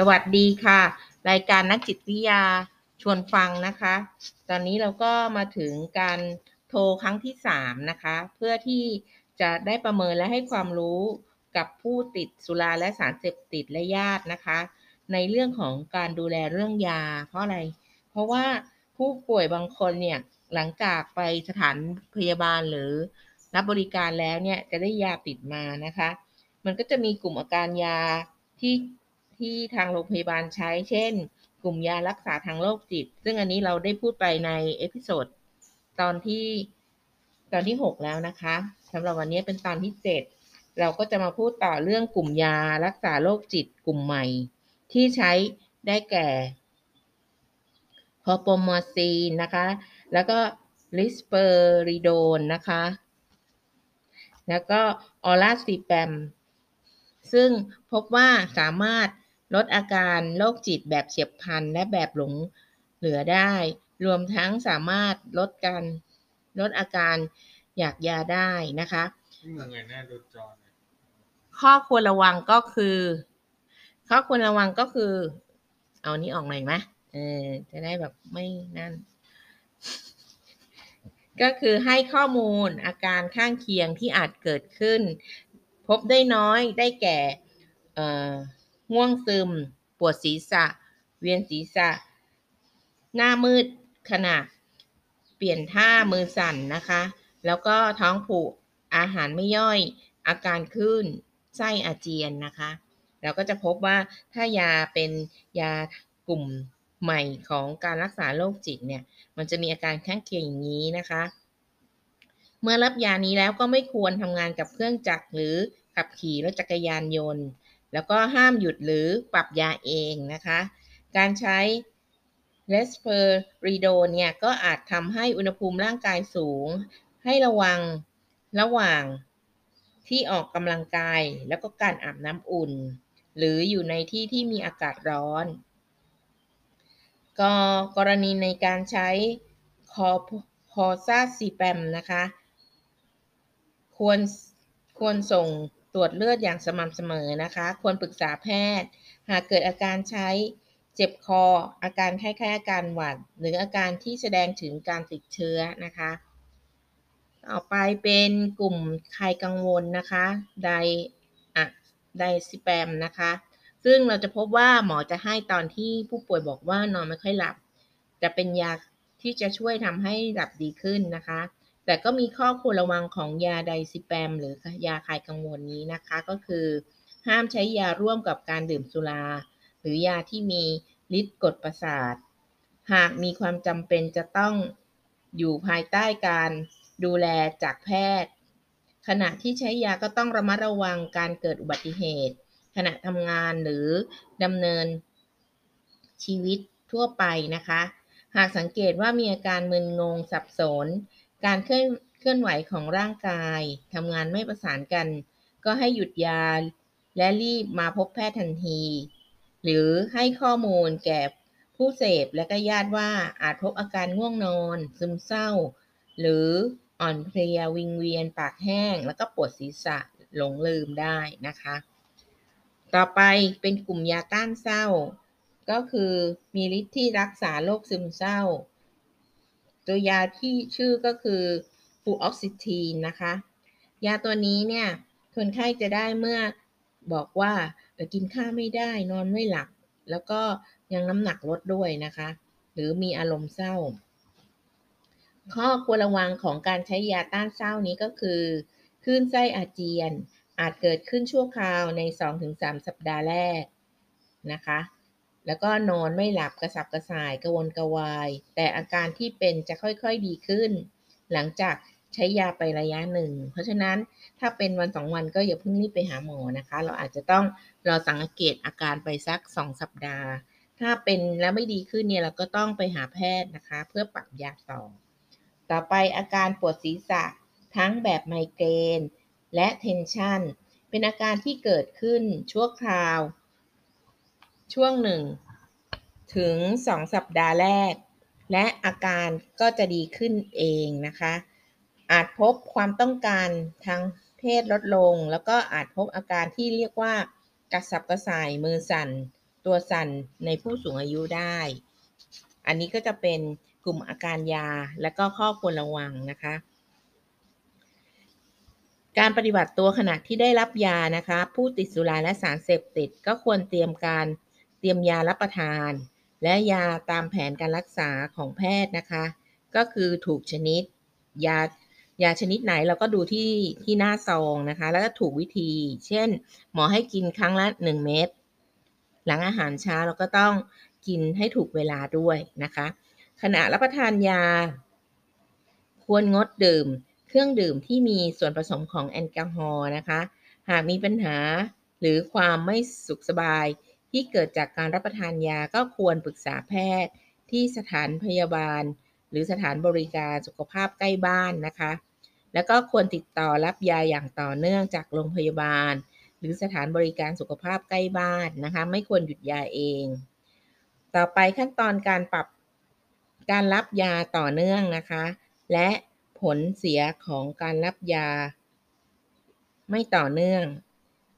สวัสดีค่ะ รายการนักจิตวิทยาชวนฟังนะคะ ตอนนี้เราก็มาถึงการโทรครั้งที่สามนะคะ เพื่อที่จะได้ประเมินและให้ความรู้กับผู้ติดสุราและสารเสพติดและญาตินะคะ ในเรื่องของการดูแลเรื่องยา เพราะอะไร เพราะว่าผู้ป่วยบางคนเนี่ยหลังจากไปสถานพยาบาลหรือรับบริการแล้วเนี่ยจะได้ยาติดมานะคะ มันก็จะมีกลุ่มอาการยาที่ ที่ทางโรงพยาบาลใช้ เช่น กลุ่มยารักษาทางโรคจิต ซึ่งอันนี้เราได้พูดไปใน episode ตอนที่ตอนที่ 6 แล้วนะคะสำหรับวันนี้เป็นตอนที่ 7 เราก็จะมาพูดต่อเรื่องกลุ่มยารักษาโรคจิตกลุ่มใหม่ ที่ใช้ได้แก่ chlorpromazine นะคะ แล้วก็ risperริโดนนะคะ แล้วก็ออราซีแปมซึ่งพบว่าสามารถ ลดอาการโรคจิตแบบเฉียบพลันและแบบหลงเหลือได้ รวมทั้งสามารถลดการลดอาการอยากยาได้นะคะเหมือนไงหน้าดูจอเนี่ยข้อควรระวังก็คือ ข้อควรระวังก็คือ เอานี้ออกหน่อยไหมเออจะได้แบบไม่นั่น ก็คือให้ข้อมูลอาการข้างเคียงที่อาจเกิดขึ้น พบได้น้อยได้แก่ เอ่อ ง่วงซึม ปวดศีรษะ เวียนศีรษะ หน้ามืดขณะเปลี่ยนท่ามือสั่นนะคะ แล้วก็ท้องผูกอาหารไม่ย่อย อาการคลื่นไส้อาเจียนนะคะ เราก็จะพบว่าถ้ายาเป็นยากลุ่มใหม่ของการรักษาโรคจิตเนี่ย มันจะมีอาการข้างเคียงอย่างนี้นะคะ เมื่อรับยานี้แล้วก็ไม่ควรทำงานกับเครื่องจักรหรือขับขี่รถจักรยานยนต์ แล้วก็ห้ามหยุดหรือปรับยาเองนะคะ การใช้เลสเปอริโดเนี่ยก็อาจทำให้อุณหภูมิร่างกายสูง ให้ระวังระหว่างที่ออกกำลังกายแล้วก็การอาบน้ำอุ่น หรืออยู่ในที่ที่มีอากาศร้อน ก็กรณีในการใช้คอคอซาซีแปมนะคะ ควรควรส่ง ตรวจเลือดอย่างสม่ำเสมอนะคะ ควรปรึกษาแพทย์ หากเกิดอาการใช้เจ็บคอ อาการคล้ายๆอาการหวัด หรืออาการที่แสดงถึงการติดเชื้อนะคะ ต่อไปเป็นกลุ่มใครกังวลนะคะไดอะไดซิแปมนะคะ ซึ่งเราจะพบว่าหมอจะให้ตอนที่ผู้ป่วยบอกว่านอนไม่ค่อยหลับ จะเป็นยาที่จะช่วยทำให้หลับดีขึ้นนะคะ แต่ก็มีข้อควรระวังของยาไดซิแปม หรือยาคลายกังวลนี้นะคะ ก็คือ ห้ามใช้ยาร่วมกับการดื่มสุรา หรือยาที่มีฤทธิ์กดประสาท หากมีความจำเป็นจะต้องอยู่ภายใต้การดูแลจากแพทย์ ขณะที่ใช้ยาก็ต้องระมัดระวังการเกิดอุบัติเหตุ ขณะทำงานหรือดำเนินชีวิตทั่วไปนะคะ หากสังเกตว่ามีอาการมึนงงสับสน การเคลื่อนเคลื่อนไหวของร่างกายทำงานไม่ประสานกัน ก็ให้หยุดยาและรีบมาพบแพทย์ทันที หรือให้ข้อมูลแก่ผู้เสพและก็ญาติว่าอาจพบอาการง่วงนอน ซึมเศร้า หรืออ่อนเพลียวิงเวียน ปากแห้ง แล้วก็ปวดศีรษะหลงลืมได้นะคะ ต่อไปเป็นกลุ่มยาต้านเศร้า ก็คือมีฤทธิ์ที่รักษาโรคซึมเศร้า ตัวยาที่ชื่อก็คือฟูออกซิทีนนะคะ ยาตัวนี้เนี่ยคนไข้จะได้เมื่อบอกว่ากินข้าวไม่ได้นอนไม่หลับแล้วก็ยังน้ำหนักลดด้วยนะคะ หรือมีอารมณ์เศร้า ข้อควรระวังของการใช้ยาต้านเศร้านี้ก็คือคลื่นไส้อาเจียนอาจเกิดขึ้นชั่วคราวใน 2-3 สัปดาห์แรกนะคะ แล้วก็นอนไม่หลับกระสับกระส่ายกระวนกระวาย แต่อาการที่เป็นจะค่อยๆดีขึ้น หลังจากใช้ยาไประยะหนึ่ง เพราะฉะนั้นถ้าเป็นวันสองวันก็อย่าเพิ่งรีบไปหาหมอนะคะ เราอาจจะต้องรอสังเกตอาการไปสัก2สัปดาห์ ถ้าเป็นแล้วไม่ดีขึ้นเนี่ยเราก็ต้องไปหาแพทย์นะคะ เพื่อปรับยาต่อ ต่อไปอาการปวดศีรษะทั้งแบบไมเกรนและเทนชันเป็นอาการที่เกิดขึ้นชั่วคราว ช่วงหนึ่งถึง2สัปดาห์แรก และอาการก็จะดีขึ้นเองนะคะ อาจพบความต้องการทางเพศลดลง แล้วก็อาจพบอาการที่เรียกว่ากระสับกระส่ายมือสั่น ตัวสั่นในผู้สูงอายุได้ อันนี้ก็จะเป็นกลุ่มอาการยาและก็ข้อควรระวังนะคะ การปฏิบัติตัวขณะที่ได้รับยานะคะ ผู้ติดสุราและสารเสพติดก็ควรเตรียมการ เตรียมยารับประทาน และยาตามแผนการรักษาของแพทย์นะคะ ก็คือถูกชนิดยายาชนิดไหนเราก็ดูที่ที่หน้าซองนะคะ แล้วก็ถูกวิธี เช่น หมอให้กินครั้งละ 1 เม็ดหลังอาหารเช้าเราก็ต้องกินให้ถูกเวลาด้วยนะคะ ขณะรับประทานยา ควรงดดื่ม เครื่องดื่มที่มีส่วนผสมของแอลกอฮอล์นะคะ หากมีปัญหาหรือความไม่สุขสบาย ที่เกิดจากการรับประทานยาก็ควรปรึกษาแพทย์ ที่สถานพยาบาล หรือสถานบริการสุขภาพใกล้บ้านนะคะ แล้วก็ควรติดต่อรับยาอย่างต่อเนื่องจากโรงพยาบาล หรือสถานบริการสุขภาพใกล้บ้านนะคะ ไม่ควรหยุดยาเอง ต่อไปขั้นตอนการปรับการรับยาต่อเนื่องนะคะ และผลเสียของการรับยา ไม่ต่อเนื่อง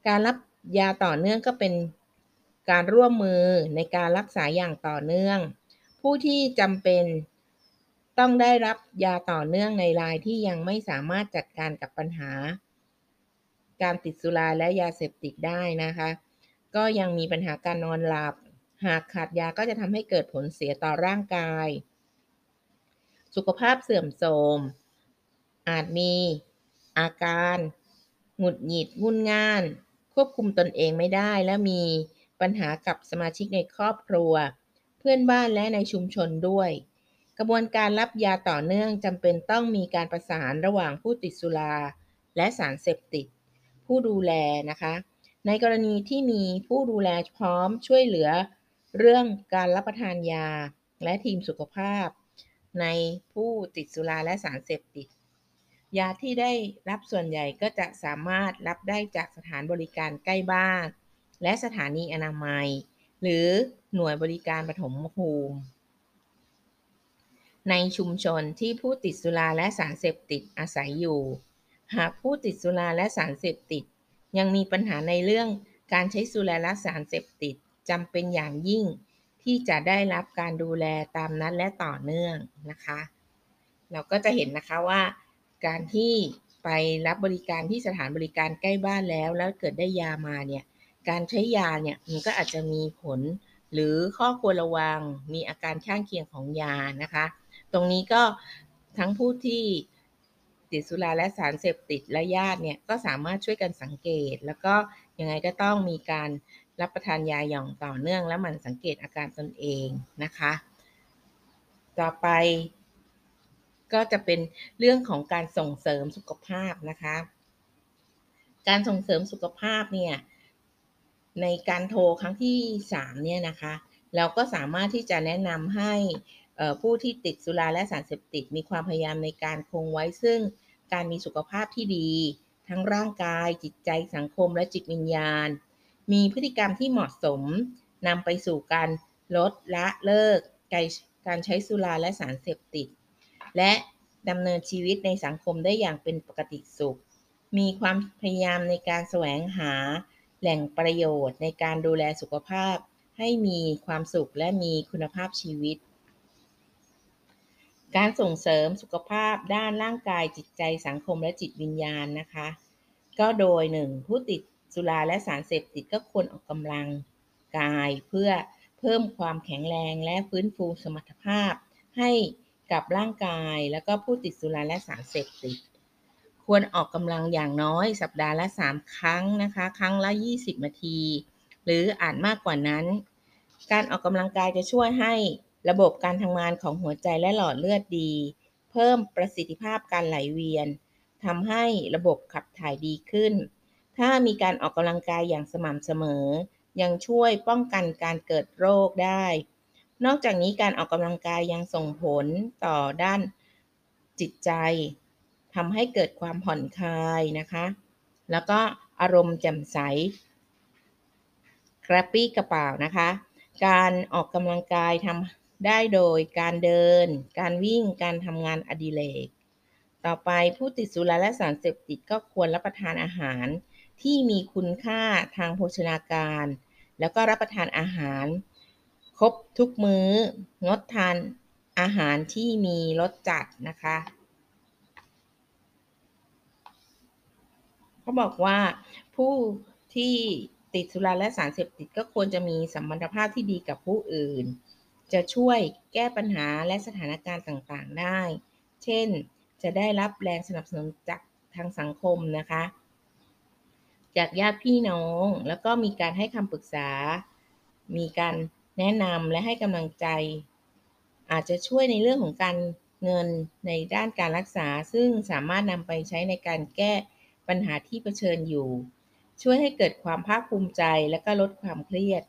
การรับยาต่อเนื่องก็เป็น การร่วมมือในการรักษาอย่างต่อเนื่อง ผู้ที่จำเป็นต้องได้รับยาต่อเนื่องในรายที่ยังไม่สามารถจัดการกับปัญหา การติดสุราและยาเสพติดได้นะคะ ก็ยังมีปัญหาการนอนหลับ หากขาดยาก็จะทำให้เกิดผลเสียต่อร่างกาย สุขภาพเสื่อมโทรม อาจมีอาการ หงุดหงิดงุนง่าน ควบคุมตนเองไม่ได้และมี ปัญหากับสมาชิกในครอบครัว เพื่อนบ้านและในชุมชนด้วย กระบวนการรับยาต่อเนื่องจำเป็นต้องมีการประสานระหว่างผู้ติดสุรา และสารเสพติด ผู้ดูแลนะคะ ในกรณีที่มีผู้ดูแลพร้อมช่วยเหลือ เรื่องการรับประทานยา และทีมสุขภาพ ในผู้ติดสุราและสารเสพติดยาที่ได้รับส่วนใหญ่ก็จะสามารถรับได้จากสถานบริการใกล้บ้าน และสถานีอนามัย หรือหน่วยบริการปฐมภูมิ ในชุมชนที่ผู้ติดสุราและสารเสพติดอาศัยอยู่ หากผู้ติดสุราและสารเสพติด ยังมีปัญหาในเรื่องการใช้สุราและสารเสพติดจำเป็นอย่างยิ่งที่จะได้รับการดูแลตามนัดและต่อเนื่องนะคะ เราก็จะเห็นนะคะว่าการที่ไปรับบริการที่สถานบริการใกล้บ้านแล้ว แล้วเกิดได้ยามาเนี่ย การใช้ยาเนี่ยมันก็อาจจะมีผล หรือข้อควรระวังมีอาการข้างเคียงของยานะคะ ตรงนี้ก็ทั้งผู้ที่ติดสุราและสารเสพติดและญาติเนี่ยก็สามารถช่วยกันสังเกต แล้วก็ยังไงก็ต้องมีการรับประทานยาอย่างต่อเนื่อง และมันสังเกตอาการตนเองนะคะ ต่อไปก็จะเป็นเรื่องของการส่งเสริมสุขภาพนะคะ การส่งเสริมสุขภาพเนี่ย ในการโทรครั้งที่ 3 เนี่ยนะคะ เราก็สามารถที่จะแนะนำให้ผู้ที่ติดสุราและสารเสพติด มีความพยายามในการคงไว้ซึ่งการมีสุขภาพที่ดี ทั้งร่างกาย จิตใจสังคมและจิตวิญญาณ มีพฤติกรรมที่เหมาะสมนำไปสู่การลดละเลิกการใช้สุราและสารเสพติด และดำเนินชีวิตในสังคมได้อย่างเป็นปกติสุข มีความพยายามในการแสวงหา แหล่งประโยชน์ในการดูแลสุขภาพ ให้มีความสุขและมีคุณภาพชีวิต การส่งเสริมสุขภาพด้านร่างกายจิตใจสังคมและจิตวิญญาณนะคะ ก็โดยหนึ่งผู้ติดสุราและสารเสพติดก็ควรออกกำลังกายเพื่อเพิ่มความแข็งแรงและฟื้นฟูสมรรถภาพ ให้กับร่างกายแล้วก็ผู้ติดสุราและสารเสพติด ควรออกกำลังอย่างน้อยสัปดาห์ละ 3 ครั้งนะคะ ครั้งละ 20 นาที หรืออาจมากกว่านั้น การออกกำลังกายจะช่วยให้ระบบการทำงานของหัวใจและหลอดเลือดดี เพิ่มประสิทธิภาพการไหลเวียนทำให้ระบบขับถ่ายดีขึ้น ถ้ามีการออกกำลังกายอย่างสม่ำเสมอ ยังช่วยป้องกันการเกิดโรคได้ นอกจากนี้การออกกำลังกายยังส่งผลต่อด้านจิตใจ ทำให้เกิดความผ่อนคลายนะคะ แล้วก็อารมณ์แจ่มใสกระปี้กระเป๋านะคะ การออกกำลังกายทำได้โดยการเดิน การวิ่ง การทำงานอดิเรก ต่อไปผู้ติดสุราและสารเสพติดก็ควรรับประทานอาหาร ที่มีคุณค่าทางโภชนาการ แล้วก็รับประทานอาหาร ครบทุกมือ้อ งดทานอาหารที่มีรสจัดนะคะ เขาบอกว่าผู้ที่ติดสุราและสารเสพติดก็ควรจะมีสัมพันธภาพที่ดีกับผู้อื่น จะช่วยแก้ปัญหาและสถานการณ์ต่างๆได้ เช่น จะได้รับแรงสนับสนุนจากทางสังคมนะคะ จากญาติพี่น้อง แล้วก็มีการให้คำปรึกษา มีการแนะนำและให้กำลังใจ อาจจะช่วยในเรื่องของการเงินในด้านการรักษา ซึ่งสามารถนำไปใช้ในการแก้ ปัญหาที่เผชิญอยู่ ช่วยให้เกิดความภาคภูมิใจและก็ลดความเครียด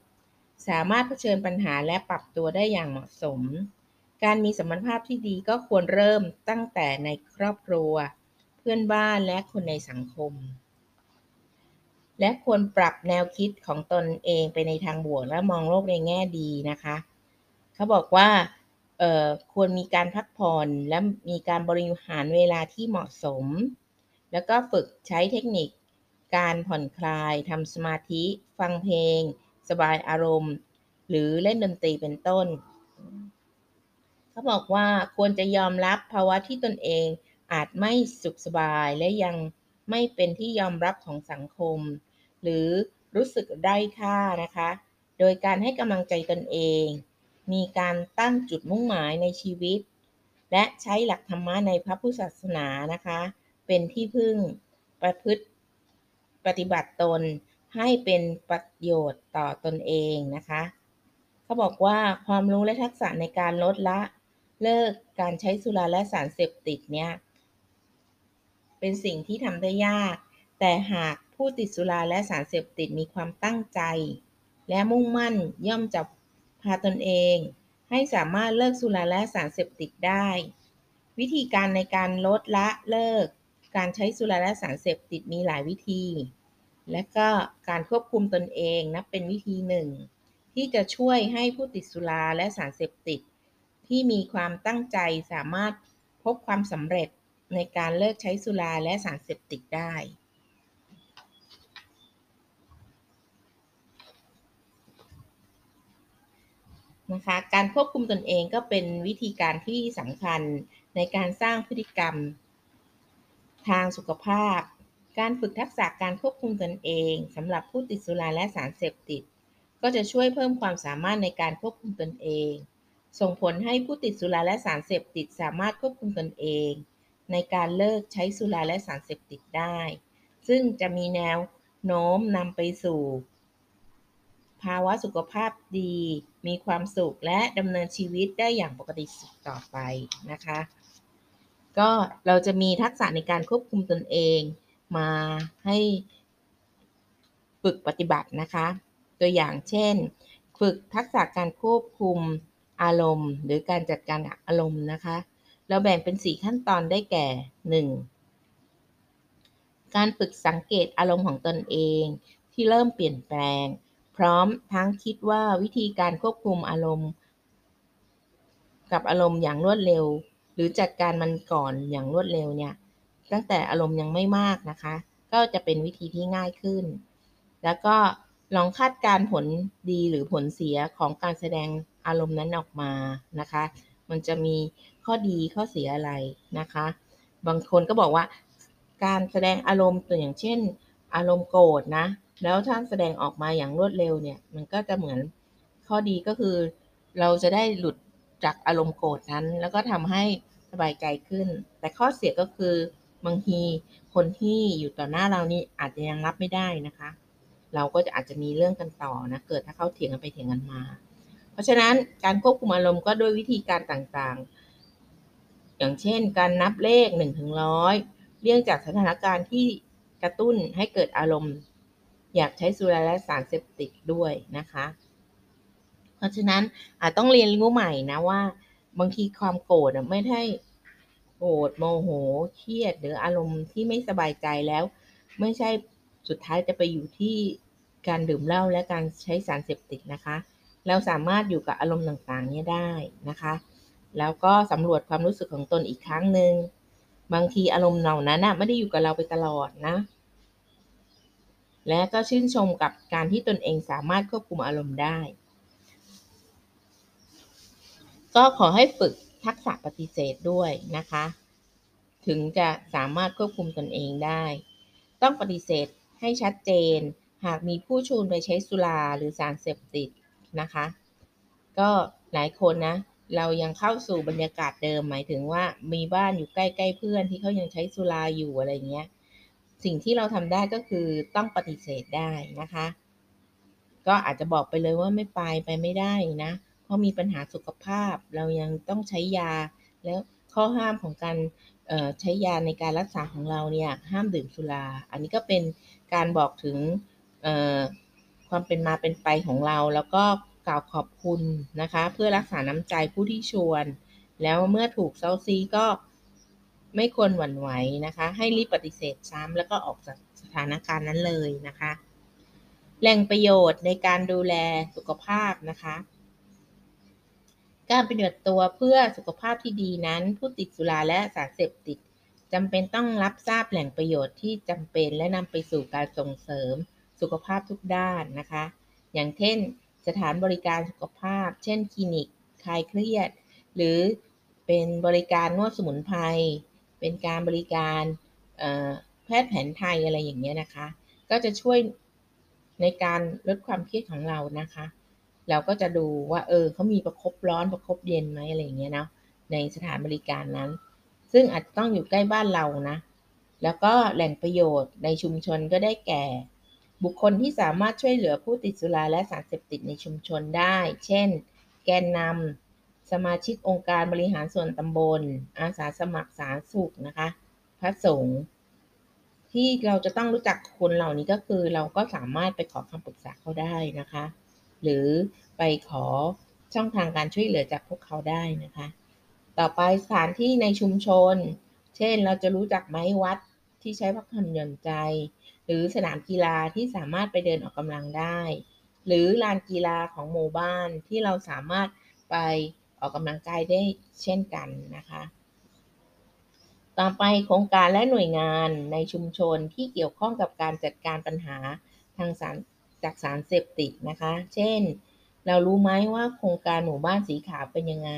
สามารถเผชิญปัญหาและปรับตัวได้อย่างเหมาะสม การมีสมรรถภาพที่ดีก็ควรเริ่มตั้งแต่ในครอบครัว เพื่อนบ้านและคนในสังคม และควรปรับแนวคิดของตนเองไปในทางบวกและมองโลกในแง่ดีนะคะ เขาบอกว่าควรมีการพักผ่อนและมีการบริหารเวลาที่เหมาะสม แล้วก็ฝึกใช้เทคนิค การผ่อนคลายทำสมาธิ ฟังเพลง สบายอารมณ์ หรือเล่นดนตรีเป็นต้น เขาบอกว่าควรจะยอมรับภาวะที่ตนเองอาจไม่สุขสบายและยังไม่เป็นที่ยอมรับของสังคม หรือรู้สึกได้ค่านะคะ โดยการให้กำลังใจตนเอง มีการตั้งจุดมุ่งหมายในชีวิต และใช้หลักธรรมะในพระพุทธศาสนานะคะ เป็นที่พึ่งประพฤติปฏิบัติตนให้เป็นประโยชน์ต่อตนเองนะคะเขาบอกว่าความรู้และทักษะในการลดละเลิกการใช้สุราและสารเสพติดเนี่ยเป็นสิ่งที่ทำได้ยาก แต่หากผู้ติดสุราและสารเสพติดมีความตั้งใจ และมุ่งมั่นย่อมจะพาตนเอง ให้สามารถเลิกสุราและสารเสพติดได้ วิธีการในการลดละเลิก การใช้สุราและสารเสพติดมีหลายวิธี และก็การควบคุมตนเองนับเป็นวิธีหนึ่ง ที่จะช่วยให้ผู้ติดสุราและสารเสพติด ที่มีความตั้งใจสามารถพบความสำเร็จในการเลิกใช้สุราและสารเสพติดได้ นะคะการควบคุมตนเองก็เป็นวิธีการที่สำคัญในการสร้างพฤติกรรม ทางสุขภาพ การฝึกทักษะการควบคุมตนเองสำหรับผู้ติดสุราและสารเสพติด ก็จะช่วยเพิ่มความสามารถในการควบคุมตนเอง ส่งผลให้ผู้ติดสุราและสารเสพติดสามารถควบคุมตนเอง ในการเลิกใช้สุราและสารเสพติดได้ ซึ่งจะมีแนวโน้มนำไปสู่ ภาวะสุขภาพดี มีความสุขและดำเนินชีวิตได้อย่างปกติสุขต่อไปนะคะ ก็เราจะมีทักษะในการควบคุมตนเองมาให้ฝึกปฏิบัตินะคะ ตัวอย่างเช่น ฝึกทักษะการควบคุมอารมณ์ หรือการจัดการอารมณ์นะคะ เราแบ่งเป็น 4 ขั้นตอนได้แก่ 1. การฝึกสังเกตอารมณ์ของตนเอง ที่เริ่มเปลี่ยนแปลง พร้อมทั้งคิดว่าวิธีการควบคุมอารมณ์ กับอารมณ์อย่างรวดเร็ว หรือจัดการมันก่อนอย่างรวดเร็วเนี่ยตั้งแต่อารมณ์ยังไม่มากนะคะ ก็จะเป็นวิธีที่ง่ายขึ้น แล้วก็ลองคาดการผลดีหรือผลเสียของการแสดงอารมณ์นั้นออกมานะคะ มันจะมีข้อดีข้อเสียอะไรนะคะ บางคนก็บอกว่า การแสดงอารมณ์ตัวอย่างเช่น อารมณ์โกรธนะ แล้วท่านแสดงออกมาอย่างรวดเร็วเนี่ย มันก็จะเหมือนข้อดีก็คือ เราจะได้หลุด จากอารมณ์โกรธนั้น แล้วก็ทำให้สบายใจขึ้น แต่ข้อเสียก็คือบางทีคนที่อยู่ต่อหน้าเรานี่อาจจะยังรับไม่ได้นะคะ เราก็จะอาจจะมีเรื่องกันต่อนะ เกิดถ้าเขาเถียงกันไปเถียงกันมา เพราะฉะนั้นการควบคุมอารมณ์ก็ด้วยวิธีการต่างๆ อย่างเช่น การนับเลข1ถึงร้อยเลี่ยงจากสถานการณ์ที่กระตุ้นให้เกิดอารมณ์ อยากใช้สุราและสารเสพติดด้วยนะคะ ราะฉะนั้นอาจต้องเรียนรู้ใหม่นะว่า บางทีความโกรธไม่ได้โกรธโมโหเครียด หรืออารมณ์ที่ไม่สบายใจแล้ว ไม่ใช่สุดท้ายจะไปอยู่ที่การดื่มเหล้าและการใช้สารเสพติดนะคะ เราสามารถอยู่กับอารมณ์ต่างๆ นี้ได้นะคะ แล้วก็สำรวจความรู้สึกของตนอีกครั้งหนึ่งบางทีอารมณ์เหล่านั้นไม่ได้อยู่กับเราไปตลอดนะ และก็ชื่นชมกับการที่ตนเองสามารถควบคุมอารมณ์ได้ ก็ขอให้ฝึกทักษะปฏิเสธด้วยนะคะ ถึงจะสามารถควบคุมตนเองได้ ต้องปฏิเสธให้ชัดเจน หากมีผู้ชวนไปใช้สุราหรือสารเสพติดนะคะ ก็หลายคนนะ เรายังเข้าสู่บรรยากาศเดิมหมายถึงว่ามีบ้านอยู่ใกล้ๆเพื่อนที่เขายังใช้สุราอยู่อะไรเงี้ยสิ่งที่เราทำได้ก็คือต้องปฏิเสธได้นะคะ ก็อาจจะบอกไปเลยว่าไม่ไปไปไม่ได้นะ เพรามีปัญหาสุขภาพ เรายังต้องใช้ยา แล้วข้อห้ามของการใช้ยาในการรักษาของเราเนี่ยห้ามดื่มสุรา อันนี้ก็เป็นการบอกถึงความเป็นมาเป็นไปของเรา แล้วก็กล่าวขอบคุณนะคะ เพื่อรักษาน้ำใจผู้ที่ชวน แล้วเมื่อถูกเซาซีก็ไม่ควรหวั่นไหวนะคะ ให้รีบปฏิเสธซ้ำแล้วก็ออกจากสถานการณ์นั้นเลยนะคะ แหล่งประโยชน์ในการดูแลสุขภาพนะคะ การปฏิบัติตัวเพื่อสุขภาพที่ดีนั้น ผู้ติดสุราและสารเสพติดจำเป็นต้องรับทราบแหล่งประโยชน์ที่จำเป็นและนำไปสู่การส่งเสริมสุขภาพทุกด้านนะคะ อย่างเช่น สถานบริการสุขภาพ เช่นคลินิกคลายเครียด หรือเป็นบริการนวดสมุนไพรเป็นการบริการแพทย์แผนไทยอะไรอย่างเงี้ยนะคะ ก็จะช่วยในการลดความเครียดของเรานะคะ เราก็จะดูว่าเออเขามีประครบร้อนประครบเย็นไหมอะไรอย่างเงี้ยเนาะในสถานบริการนั้น ซึ่งอาจจะต้องอยู่ใกล้บ้านเรานะ แล้วก็แหล่งประโยชน์ในชุมชนก็ได้แก่ บุคคลที่สามารถช่วยเหลือผู้ติดสุราและสารเสพติดในชุมชนได้ เช่น แกนนำสมาชิกองค์การบริหารส่วนตำบล อาสาสมัครสารสุขนะคะ พระสงฆ์ที่เราจะต้องรู้จักคนเหล่านี้ก็คือเราก็สามารถไปขอคำปรึกษาเขาได้นะคะ หรือไปขอช่องทางการช่วยเหลือจากพวกเขาได้นะคะ ต่อไปสถานที่ในชุมชน เช่นเราจะรู้จักไหมวัดที่ใช้พักผ่อนหย่อนใจ หรือสนามกีฬาที่สามารถไปเดินออกกำลังได้ หรือลานกีฬาของหมู่บ้านที่เราสามารถไปออกกำลังกายได้เช่นกันนะคะ ต่อไปโครงการและหน่วยงานในชุมชนที่เกี่ยวข้องกับการจัดการปัญหาทางสาร จากสารเสพติดนะคะ เช่น เรารู้ไหมว่าโครงการหมู่บ้านสีขาวเป็นยังไง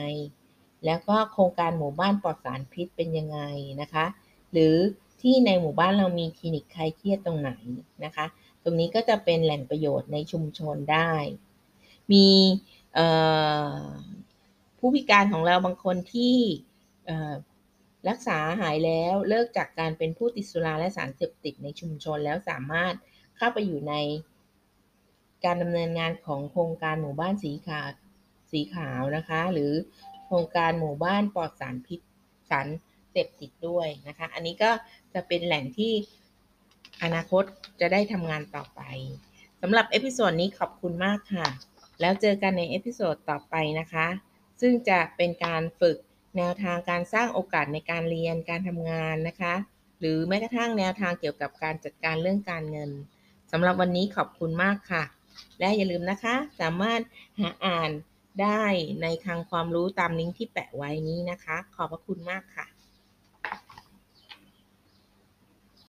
แล้วก็โครงการหมู่บ้านปลอดสารพิษเป็นยังไงนะคะ หรือที่ในหมู่บ้านเรามีคลินิกคลายเครียดตรงไหนนะคะ ตรงนี้ก็จะเป็นแหล่งประโยชน์ในชุมชนได้ มีผู้พิการของเราบางคนที่รักษาหายแล้วเลิกจากการเป็นผู้ติดสุราและสารเสพติดในชุมชนแล้วสามารถเข้าไปอยู่ใน การดำเนินงานของโครงการหมู่บ้านสีขาวสีขาวนะคะ หรือโครงการหมู่บ้านปลอดสารพิษสารเสพติดด้วยนะคะ อันนี้ก็จะเป็นแหล่งที่อนาคตจะได้ทำงานต่อไปสำหรับ episode นี้ขอบคุณมากค่ะ แล้วเจอกันใน episode ต่อไปนะคะ ซึ่งจะเป็นการฝึกแนวทางการสร้างโอกาสในการเรียนการทำงานนะคะ หรือแม้กระทั่งแนวทางเกี่ยวกับการจัดการเรื่องการเงินสำหรับวันนี้ขอบคุณมากค่ะ และอย่าลืมนะคะ สามารถหาอ่านได้ในคลังความรู้ตามลิงก์ที่แปะไว้นี้นะคะ ขอบพระคุณมากค่ะ